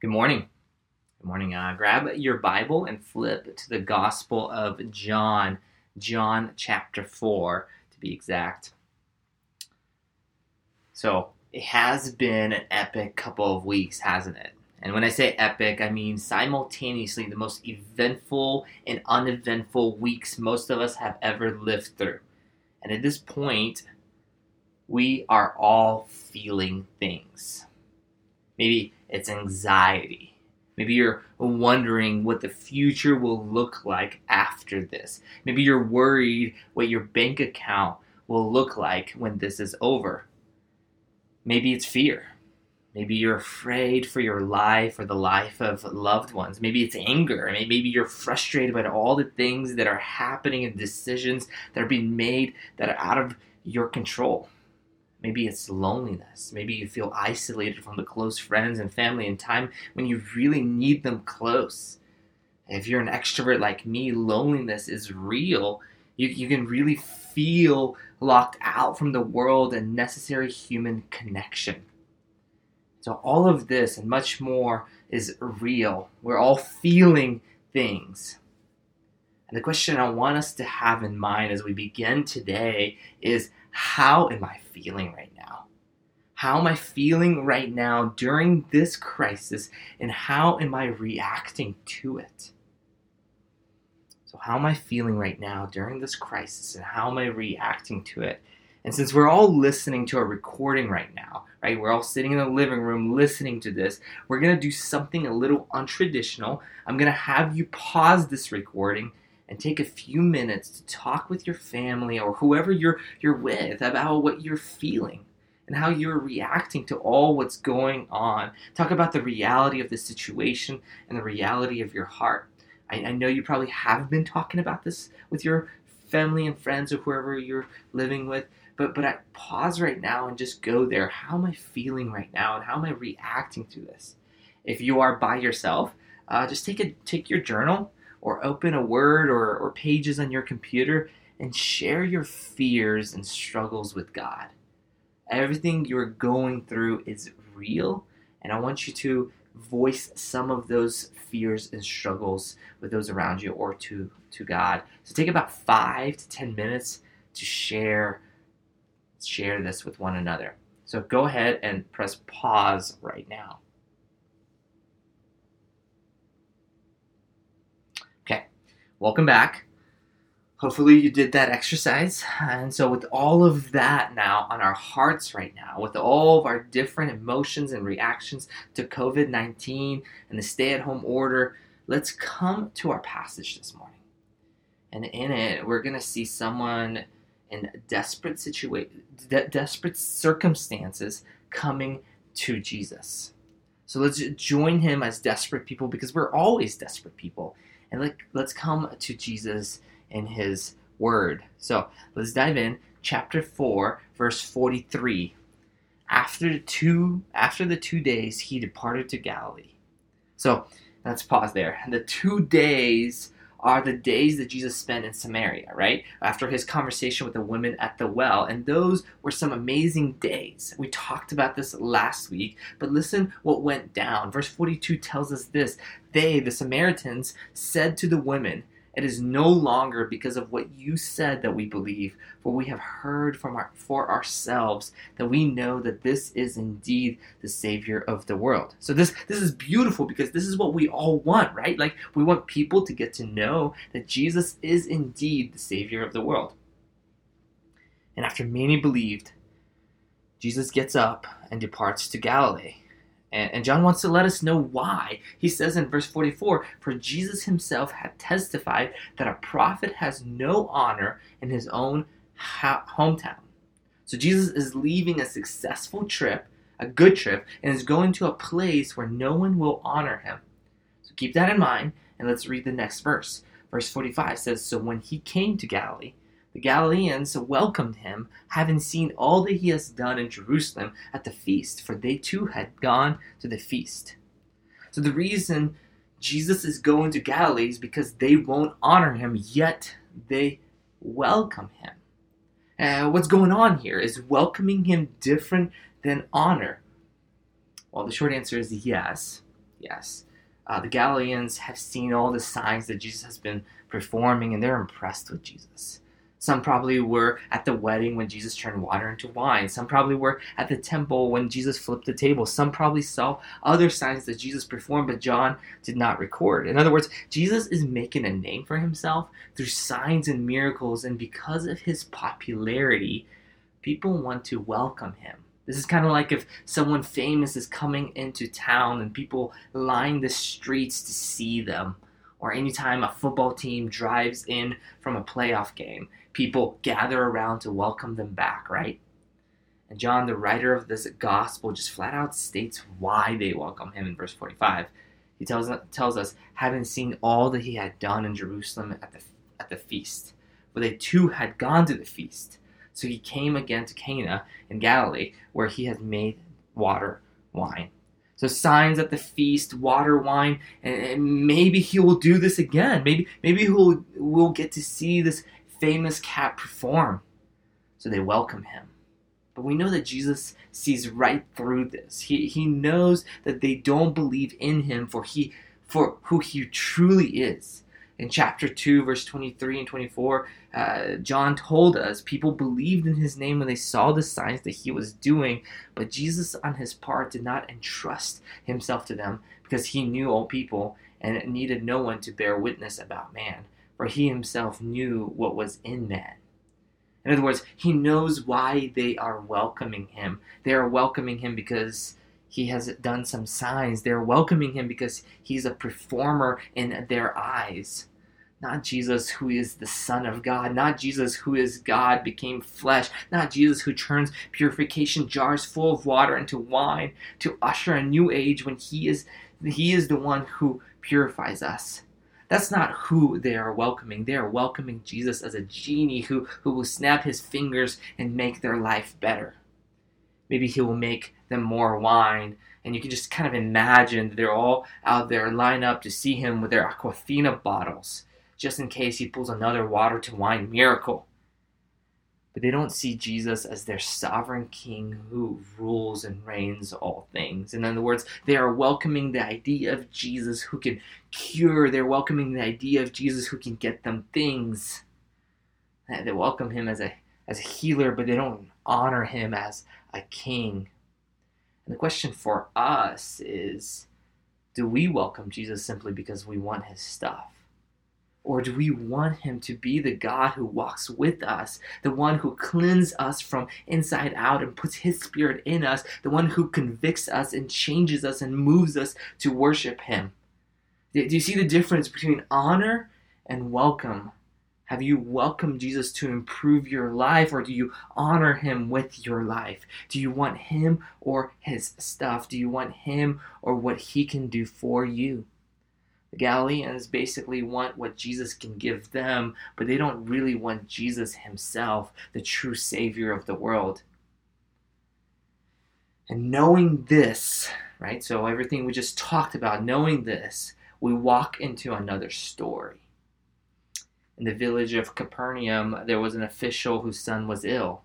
Good morning. Good morning. Uh, grab your Bible and flip to the Gospel of John, John chapter 4 to be exact. So, it has been an epic couple of weeks, hasn't it? And when I say epic, I mean simultaneously the most eventful and uneventful weeks most of us have ever lived through. And at this point, we are all feeling things. Maybe it's anxiety. Maybe you're wondering what the future will look like after this. Maybe you're worried what your bank account will look like when this is over. Maybe it's fear. Maybe you're afraid for your life or the life of loved ones. Maybe it's anger. Maybe you're frustrated by all the things that are happening and decisions that are being made that are out of your control. Maybe it's loneliness. Maybe you feel isolated from the close friends and family in time when you really need them close. If you're an extrovert like me, loneliness is real. You, you can really feel locked out from the world and necessary human connection. So, all of this and much more is real. We're all feeling things. And the question I want us to have in mind as we begin today is how am I feeling right now? How am I feeling right now during this crisis, and how am I reacting to it? So, how am I feeling right now during this crisis, and how am I reacting to it? And since we're all listening to a recording right now, right, we're all sitting in the living room listening to this, we're to do something a little untraditional. I'm to have you pause this recording and take a few minutes to talk with your family or whoever you're you're with about what you're feeling and how you're reacting to all what's going on. Talk about the reality of the situation and the reality of your heart. I, I know you probably have been talking about this with your family and friends or whoever you're living with, but but I pause right now and just go there. How am I feeling right now, and how am I reacting to this? If you are by yourself, uh, just take a take your journal or open a word or, or pages on your computer and share your fears and struggles with God. Everything you're going through is real, and I want you to voice some of those fears and struggles with those around you or to, to God. So take about five to ten minutes to share share this with one another. So go ahead and press pause right now. Welcome back. Hopefully, you did that exercise. And so, with all of that now on our hearts right now, with all of our different emotions and reactions to COVID 19 and the stay at home order, let's come to our passage this morning. And in it, we're going to see someone in desperate situation, de- desperate circumstances coming to Jesus. So let's join him as desperate people because we're always desperate people and let, let's come to Jesus and his word. So let's dive in. Chapter 4, verse 43. After the two after the two days he departed to Galilee. So let's pause there. The two days are the days that Jesus spent in Samaria, right? After his conversation with the women at the well. And those were some amazing days. We talked about this last week, but listen what went down. Verse 42 tells us this They, the Samaritans, said to the women, it is no longer because of what you said that we believe, for we have heard from our, for ourselves that we know that this is indeed the Savior of the world. So this this is beautiful because this is what we all want, right? Like we want people to get to know that Jesus is indeed the Savior of the world. And after many believed, Jesus gets up and departs to Galilee. And, and John wants to let us know why. He says in verse 44 For Jesus himself had testified that a prophet has no honor in his own ha- hometown. So Jesus is leaving a successful trip, a good trip, and is going to a place where no one will honor him. So keep that in mind, and let's read the next verse. Verse 45 says So when he came to Galilee, the Galileans welcomed him, having seen all that he has done in Jerusalem at the feast, for they too had gone to the feast. So the reason Jesus is going to Galilee is because they won't honor him, yet they welcome him. Uh, what's going on here? Is welcoming him different than honor? Well, the short answer is yes. Yes. Uh, the Galileans have seen all the signs that Jesus has been performing, and they're impressed with Jesus. Some probably were at the wedding when Jesus turned water into wine. Some probably were at the temple when Jesus flipped the table. Some probably saw other signs that Jesus performed, but John did not record. In other words, Jesus is making a name for himself through signs and miracles, and because of his popularity, people want to welcome him. This is kind of like if someone famous is coming into town and people line the streets to see them or anytime a football team drives in from a playoff game, people gather around to welcome them back, right? And John, the writer of this gospel, just flat out states why they welcome him in verse 45. He tells, tells us, having seen all that he had done in Jerusalem at the, at the feast. For they too had gone to the feast. So he came again to Cana in Galilee, where he had made water wine. So signs at the feast, water, wine, and, maybe he will do this again. Maybe maybe he'll we'll get to see this famous cat perform. So they welcome him. But we know that Jesus sees right through this. He, he knows that they don't believe in him for he for who he truly is in chapter 2, verse 23 and 24, uh, John told us people believed in his name when they saw the signs that he was doing, but Jesus, on his part, did not entrust himself to them because he knew all people and needed no one to bear witness about man, for he himself knew what was in man. In other words, he knows why they are welcoming him. They are welcoming him because he has done some signs. They're welcoming him because he's a performer in their eyes. Not Jesus who is the Son of God, not Jesus who is God became flesh, not Jesus who turns purification jars full of water into wine to usher a new age when he is he is the one who purifies us. That's not who they are welcoming. They are welcoming Jesus as a genie who, who will snap his fingers and make their life better. Maybe he will make them more wine. And you can just kind of imagine they're all out there line up to see him with their Aquafina bottles, just in case he pulls another water to wine miracle. They don't see Jesus as their sovereign king who rules and reigns all things. In other words, they are welcoming the idea of Jesus who can cure, they're welcoming the idea of Jesus who can get them things. They welcome him as a as a healer, but they don't honor him as a king. And the question for us is do we welcome Jesus simply because we want his stuff? Or do we want him to be the God who walks with us, the one who cleanses us from inside out and puts his spirit in us, the one who convicts us and changes us and moves us to worship him? Do you see the difference between honor and welcome? Have you welcomed Jesus to improve your life, or do you honor him with your life? Do you want him or his stuff? Do you want him or what he can do for you? The Galileans basically want what Jesus can give them, but they don't really want Jesus himself, the true Savior of the world. And knowing this, right, so everything we just talked about, knowing this, we walk into another story in the village of Capernaum, there was an official whose son was ill.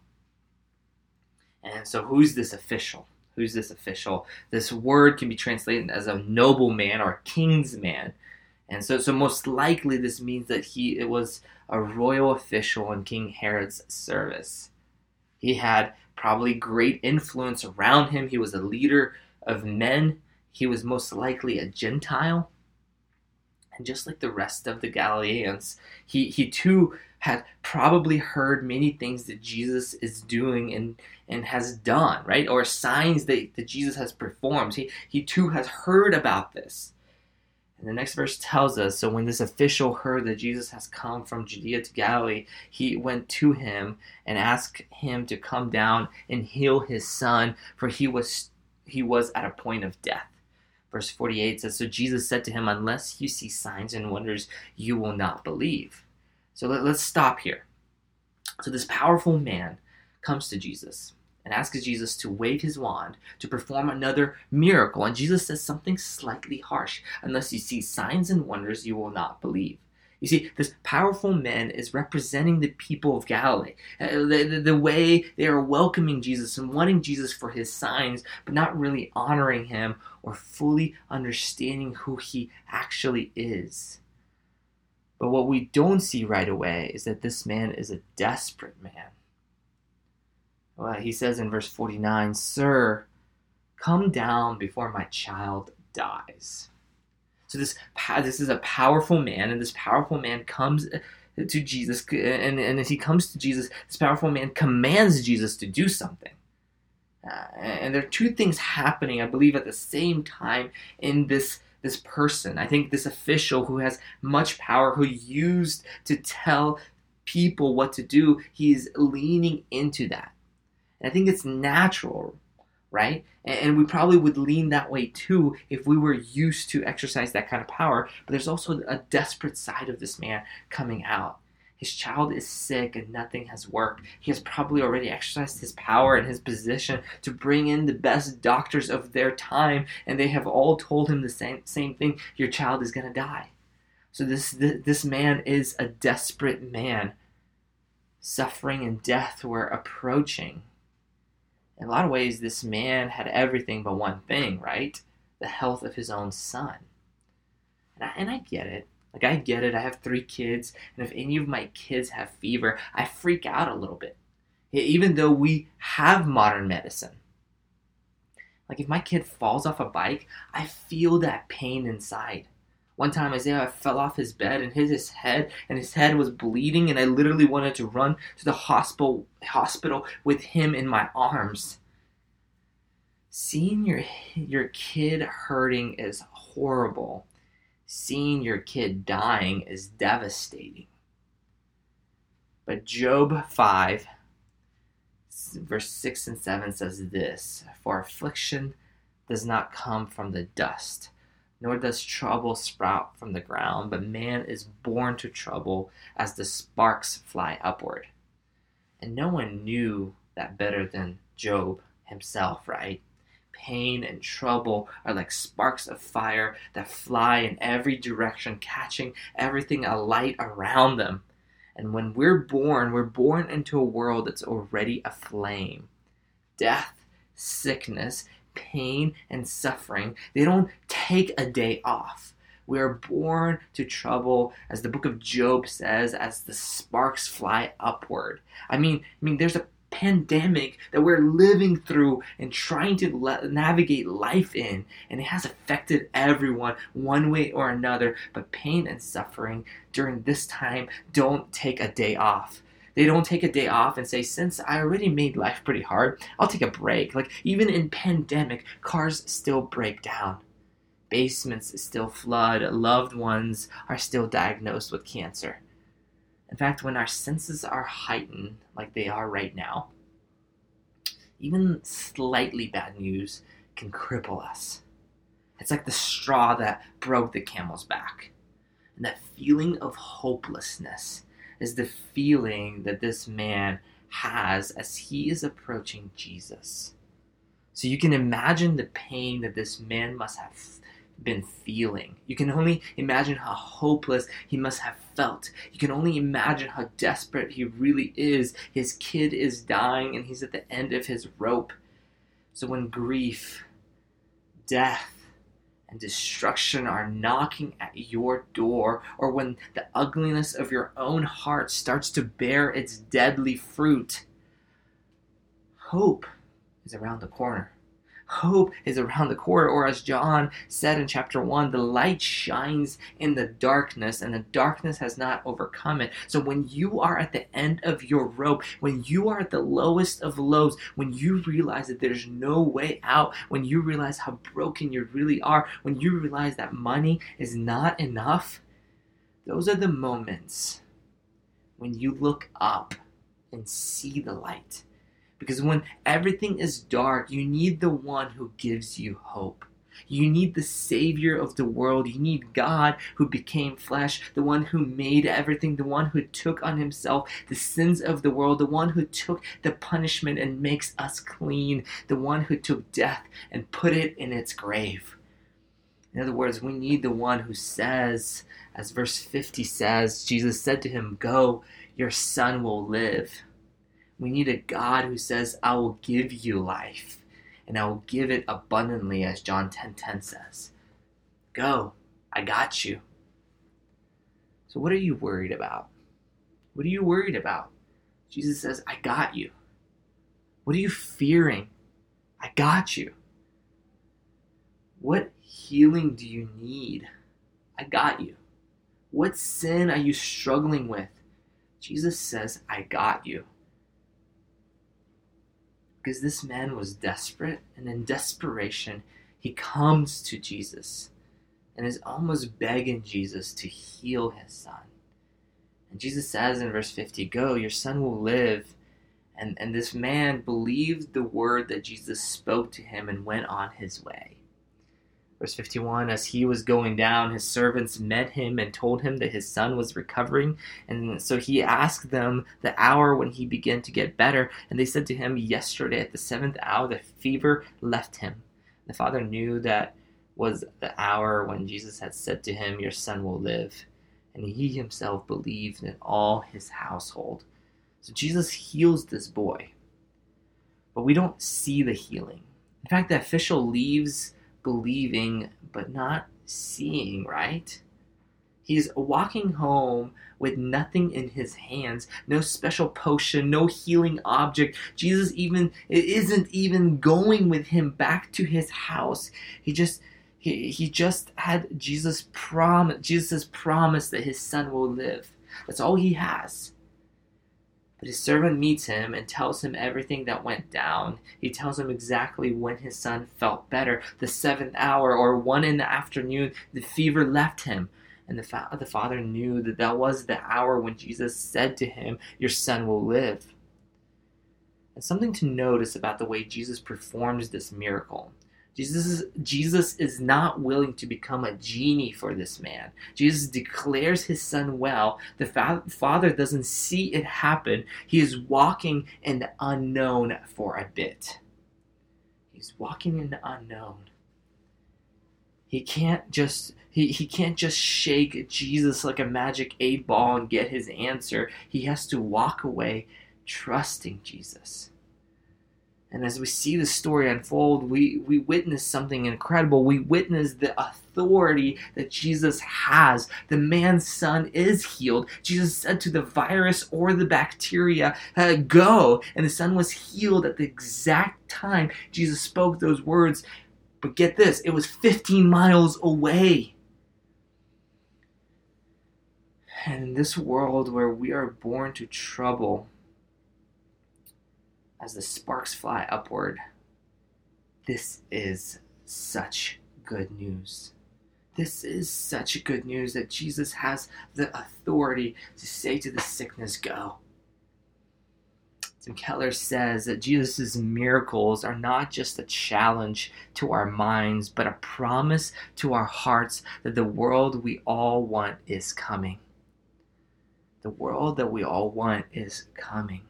And so, who's this official? Who's this official? This word can be translated as a nobleman or a king's man. And so, so most likely, this means that he it was a royal official in King Herod's service. He had probably great influence around him. He was a leader of men. He was most likely a Gentile. And just like the rest of the Galileans, he, he too had probably heard many things that Jesus is doing and, and has done, right? Or signs that, that Jesus has performed. He, he too has heard about this. And the next verse tells us So when this official heard that Jesus has come from Judea to Galilee, he went to him and asked him to come down and heal his son, for he was, he was at a point of death. Verse 48 says, So Jesus said to him, Unless you see signs and wonders, you will not believe. So let, us stop here. So this powerful man comes to Jesus and asks Jesus to wave his wand to perform another miracle. And Jesus says something slightly harsh Unless you see signs and wonders, you will not believe. You see, this powerful man is representing the people of Galilee. Uh, the, the, the, way they are welcoming Jesus and wanting Jesus for his signs, but not really honoring him or fully understanding who he actually is. But what we don't see right away is that this man is a desperate man. Well, he says in verse 49 Sir, come down before my child dies. So this this is a powerful man, and this powerful man comes to Jesus, and, and as he comes to Jesus, this powerful man commands Jesus to do something. Uh, and there are two things happening, I believe, at the same time in this this person. I think this official who has much power, who used to tell people what to do, he's leaning into that. And I think it's natural right? And we probably would lean that way too if we were used to exercise that kind of power. But there's also a desperate side of this man coming out. His child is sick and nothing has worked. He has probably already exercised his power and his position to bring in the best doctors of their time, and they have all told him the same, same thing your child is going to die. So, this, this man is a desperate man. Suffering and death were approaching in a lot of ways, this man had everything but one thing, right? The health of his own son. And I, and I get it. Like, I get it. I have three kids, and if any of my kids have fever, I freak out a little bit. Even though we have modern medicine. Like, if my kid falls off a bike, I feel that pain inside. One time Isaiah fell off his bed and hit his head, and his head was bleeding, and I literally wanted to run to the hospital hospital with him in my arms. Seeing your your kid hurting is horrible. Seeing your kid dying is devastating. But Job 5 verse 6 and 7 says this, for affliction does not come from the dust nor does trouble sprout from the ground, but man is born to trouble as the sparks fly upward. And no one knew that better than Job himself, right? Pain and trouble are like sparks of fire that fly in every direction, catching everything alight around them. And when we're born, we're born into a world that's already aflame. Death, sickness, pain and suffering. They don't take a day off. We are born to trouble, as the book of Job says, as the sparks fly upward. I mean, I mean, there's a pandemic that we're living through and trying to navigate life in, and it has affected everyone one way or another. But pain and suffering during this time don't take a day off. They don't take a day off and say, since I already made life pretty hard, I'll take a break. Like, even in pandemic, cars still break down. Basements still flood. Loved ones are still diagnosed with cancer. In fact, when our senses are heightened, like they are right now, even slightly bad news can cripple us. It's like the straw that broke the camel's back. And that feeling of hopelessness is the feeling that this man has as he is approaching Jesus. So you can imagine the pain that this man must have been feeling. You can only imagine how hopeless he must have felt. You can only imagine how desperate he really is. His kid is dying and he's at the end of his rope. So when grief, death, and destruction are knocking at your door, or when the ugliness of your own heart starts to bear its deadly fruit, hope is around the corner hope is around the corner. Or as John said in chapter 1, the light shines in the darkness, and the darkness has not overcome it. So when you are at the end of your rope, when you are at the lowest of lows, when you realize that there's no way out, when you realize how broken you really are, when you realize that money is not enough, those are the moments when you look up and see the light because when everything is dark, you need the one who gives you hope. You need the Savior of the world. You need God who became flesh, the one who made everything, the one who took on himself the sins of the world, the one who took the punishment and makes us clean, the one who took death and put it in its grave. In other words, we need the one who says, as verse 50 says, Jesus said to him, Go, your son will live. We need a God who says, I will give you life, and I will give it abundantly, as John 10 10 says. Go, I got you. So, what are you worried about? What are you worried about? Jesus says, I got you. What are you fearing? I got you. What healing do you need? I got you. What sin are you struggling with? Jesus says, I got you. Because this man was desperate, and in desperation, he comes to Jesus and is almost begging Jesus to heal his son. And Jesus says in verse 50, Go, your son will live. And, and this man believed the word that Jesus spoke to him and went on his way. Verse 51 As he was going down, his servants met him and told him that his son was recovering. And so he asked them the hour when he began to get better. And they said to him, Yesterday at the seventh hour, the fever left him. The father knew that was the hour when Jesus had said to him, Your son will live. And he himself believed in all his household. So Jesus heals this boy. But we don't see the healing. In fact, the official leaves believing but not seeing, right? He's walking home with nothing in his hands, no special potion, no healing object. Jesus even isn't even going with him back to his house. He just he, he just had Jesus promise Jesus promise that his son will live. That's all he has. But his servant meets him and tells him everything that went down. He tells him exactly when his son felt better. The seventh hour or one in the afternoon, the fever left him. And the, fa- the father knew that that was the hour when Jesus said to him, Your son will live. And something to notice about the way Jesus performs this miracle Jesus is, Jesus is not willing to become a genie for this man. Jesus declares his son well. The fa- father doesn't see it happen. He is walking in the unknown for a bit. He's walking in the unknown. He can't just he, he can't just shake Jesus like a magic eight ball and get his answer. He has to walk away trusting Jesus. And as we see the story unfold, we, we witness something incredible. We witness the authority that Jesus has. The man's son is healed. Jesus said to the virus or the bacteria, uh, Go. And the son was healed at the exact time Jesus spoke those words. But get this, it was 15 miles away. And in this world where we are born to trouble, as the sparks fly upward. This is such good news. This is such good news that Jesus has the authority to say to the sickness, Go. Tim Keller says that Jesus' miracles are not just a challenge to our minds, but a promise to our hearts that the world we all want is coming. The world that we all want is coming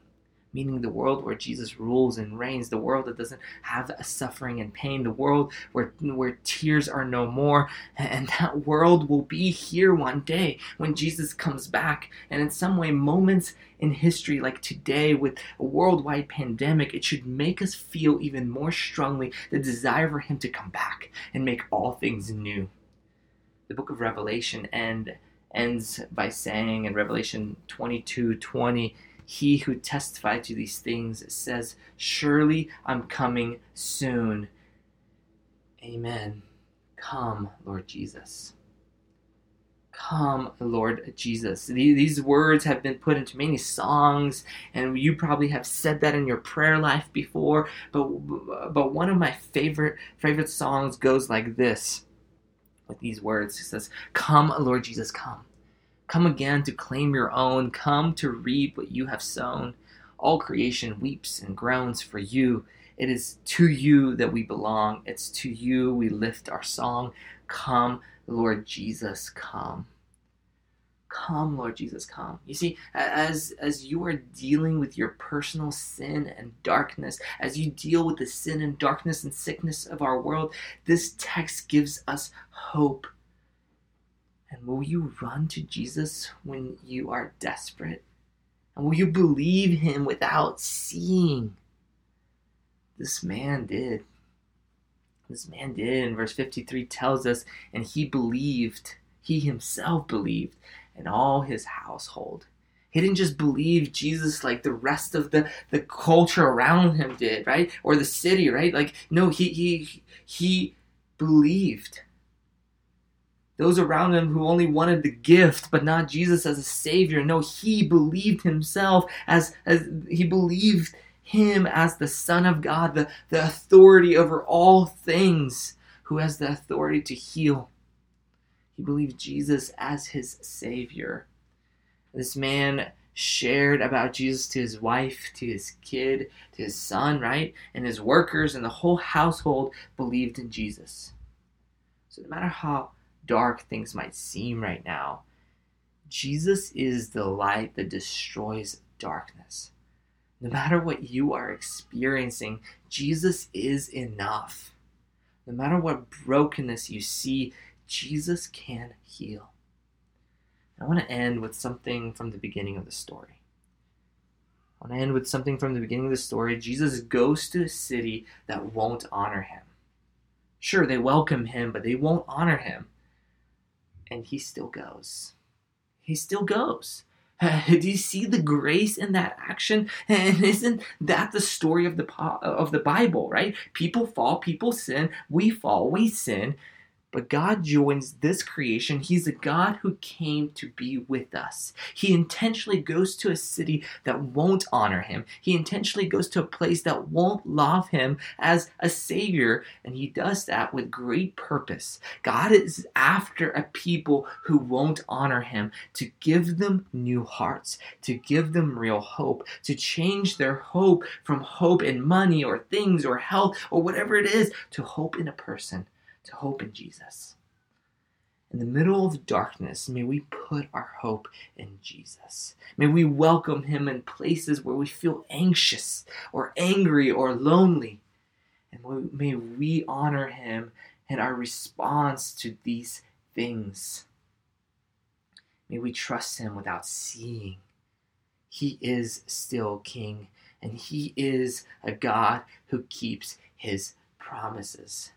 meaning the world where Jesus rules and reigns, the world that doesn't have suffering and pain, the world where, where tears are no more. And that world will be here one day when Jesus comes back. And in some way, moments in history like today with a worldwide pandemic, it should make us feel even more strongly the desire for Him to come back and make all things new. The book of Revelation end, ends by saying in Revelation 22 20, he who testified to these things says, Surely I'm coming soon. Amen. Come, Lord Jesus. Come, Lord Jesus. These words have been put into many songs, and you probably have said that in your prayer life before. But, but one of my favorite favorite songs goes like this with these words. It says, Come, Lord Jesus, come. Come again to claim your own. Come to reap what you have sown. All creation weeps and groans for you. It is to you that we belong. It's to you we lift our song. Come, Lord Jesus, come. Come, Lord Jesus, come. You see, as as you are dealing with your personal sin and darkness, as you deal with the sin and darkness and sickness of our world, this text gives us hope. And will you run to Jesus when you are desperate? And will you believe him without seeing? This man did. This man did. And verse 53 tells us, and he believed, he himself believed, and all his household. He didn't just believe Jesus like the rest of the, the culture around him did, right? Or the city, right? Like, no, he he he believed. Those around him who only wanted the gift, but not Jesus as a savior. No, he believed himself as, as he believed him as the Son of God, the, the authority over all things, who has the authority to heal. He believed Jesus as his Savior. This man shared about Jesus to his wife, to his kid, to his son, right? And his workers and the whole household believed in Jesus. So, no matter how dark things might seem right now, Jesus is the light that destroys darkness. No matter what you are experiencing, Jesus is enough. No matter what brokenness you see, Jesus can heal. I want to end with something from the beginning of the story. I want to end with something from the beginning of the story. Jesus goes to a city that won't honor him. Sure, they welcome him, but they won't honor him. And he still goes. He still goes. Do you see the grace in that action? And isn't that the story of the of the Bible, right? People fall, people sin, we fall, we sin, but God joins this creation. He's a God who came to be with us. He intentionally goes to a city that won't honor him. He intentionally goes to a place that won't love him as a savior, and he does that with great purpose. God is after a people who won't honor him to give them new hearts, to give them real hope, to change their hope from hope in money or things or health or whatever it is to hope in a person to hope in Jesus. In the middle of darkness, may we put our hope in Jesus. May we welcome Him in places where we feel anxious or angry or lonely. And may we honor Him in our response to these things. May we trust Him without seeing. He is still King, and He is a God who keeps His promises.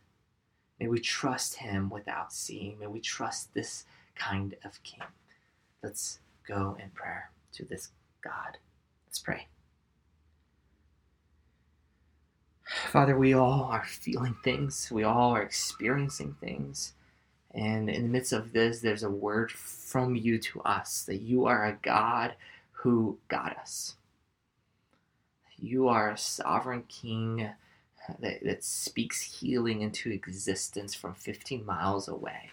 May we trust him without seeing. May we trust this kind of king. Let's go in prayer to this God. Let's pray. Father, we all are feeling things, we all are experiencing things. And in the midst of this, there's a word from you to us that you are a God who got us. You are a sovereign king that, that speaks healing into existence from 15 miles away.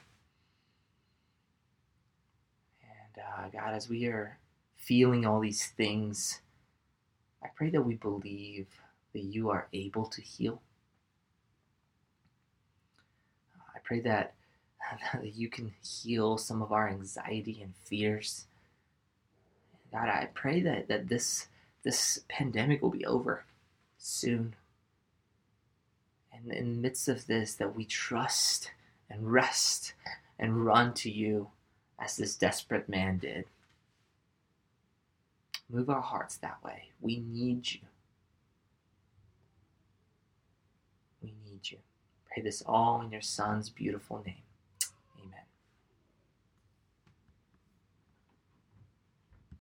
And uh, God, as we are feeling all these things, I pray that we believe that you are able to heal. I pray that, that you can heal some of our anxiety and fears. God, I pray that, that this this pandemic will be over soon in the midst of this, that we trust and rest and run to you as this desperate man did. Move our hearts that way. We need you. We need you. Pray this all in your Son's beautiful name.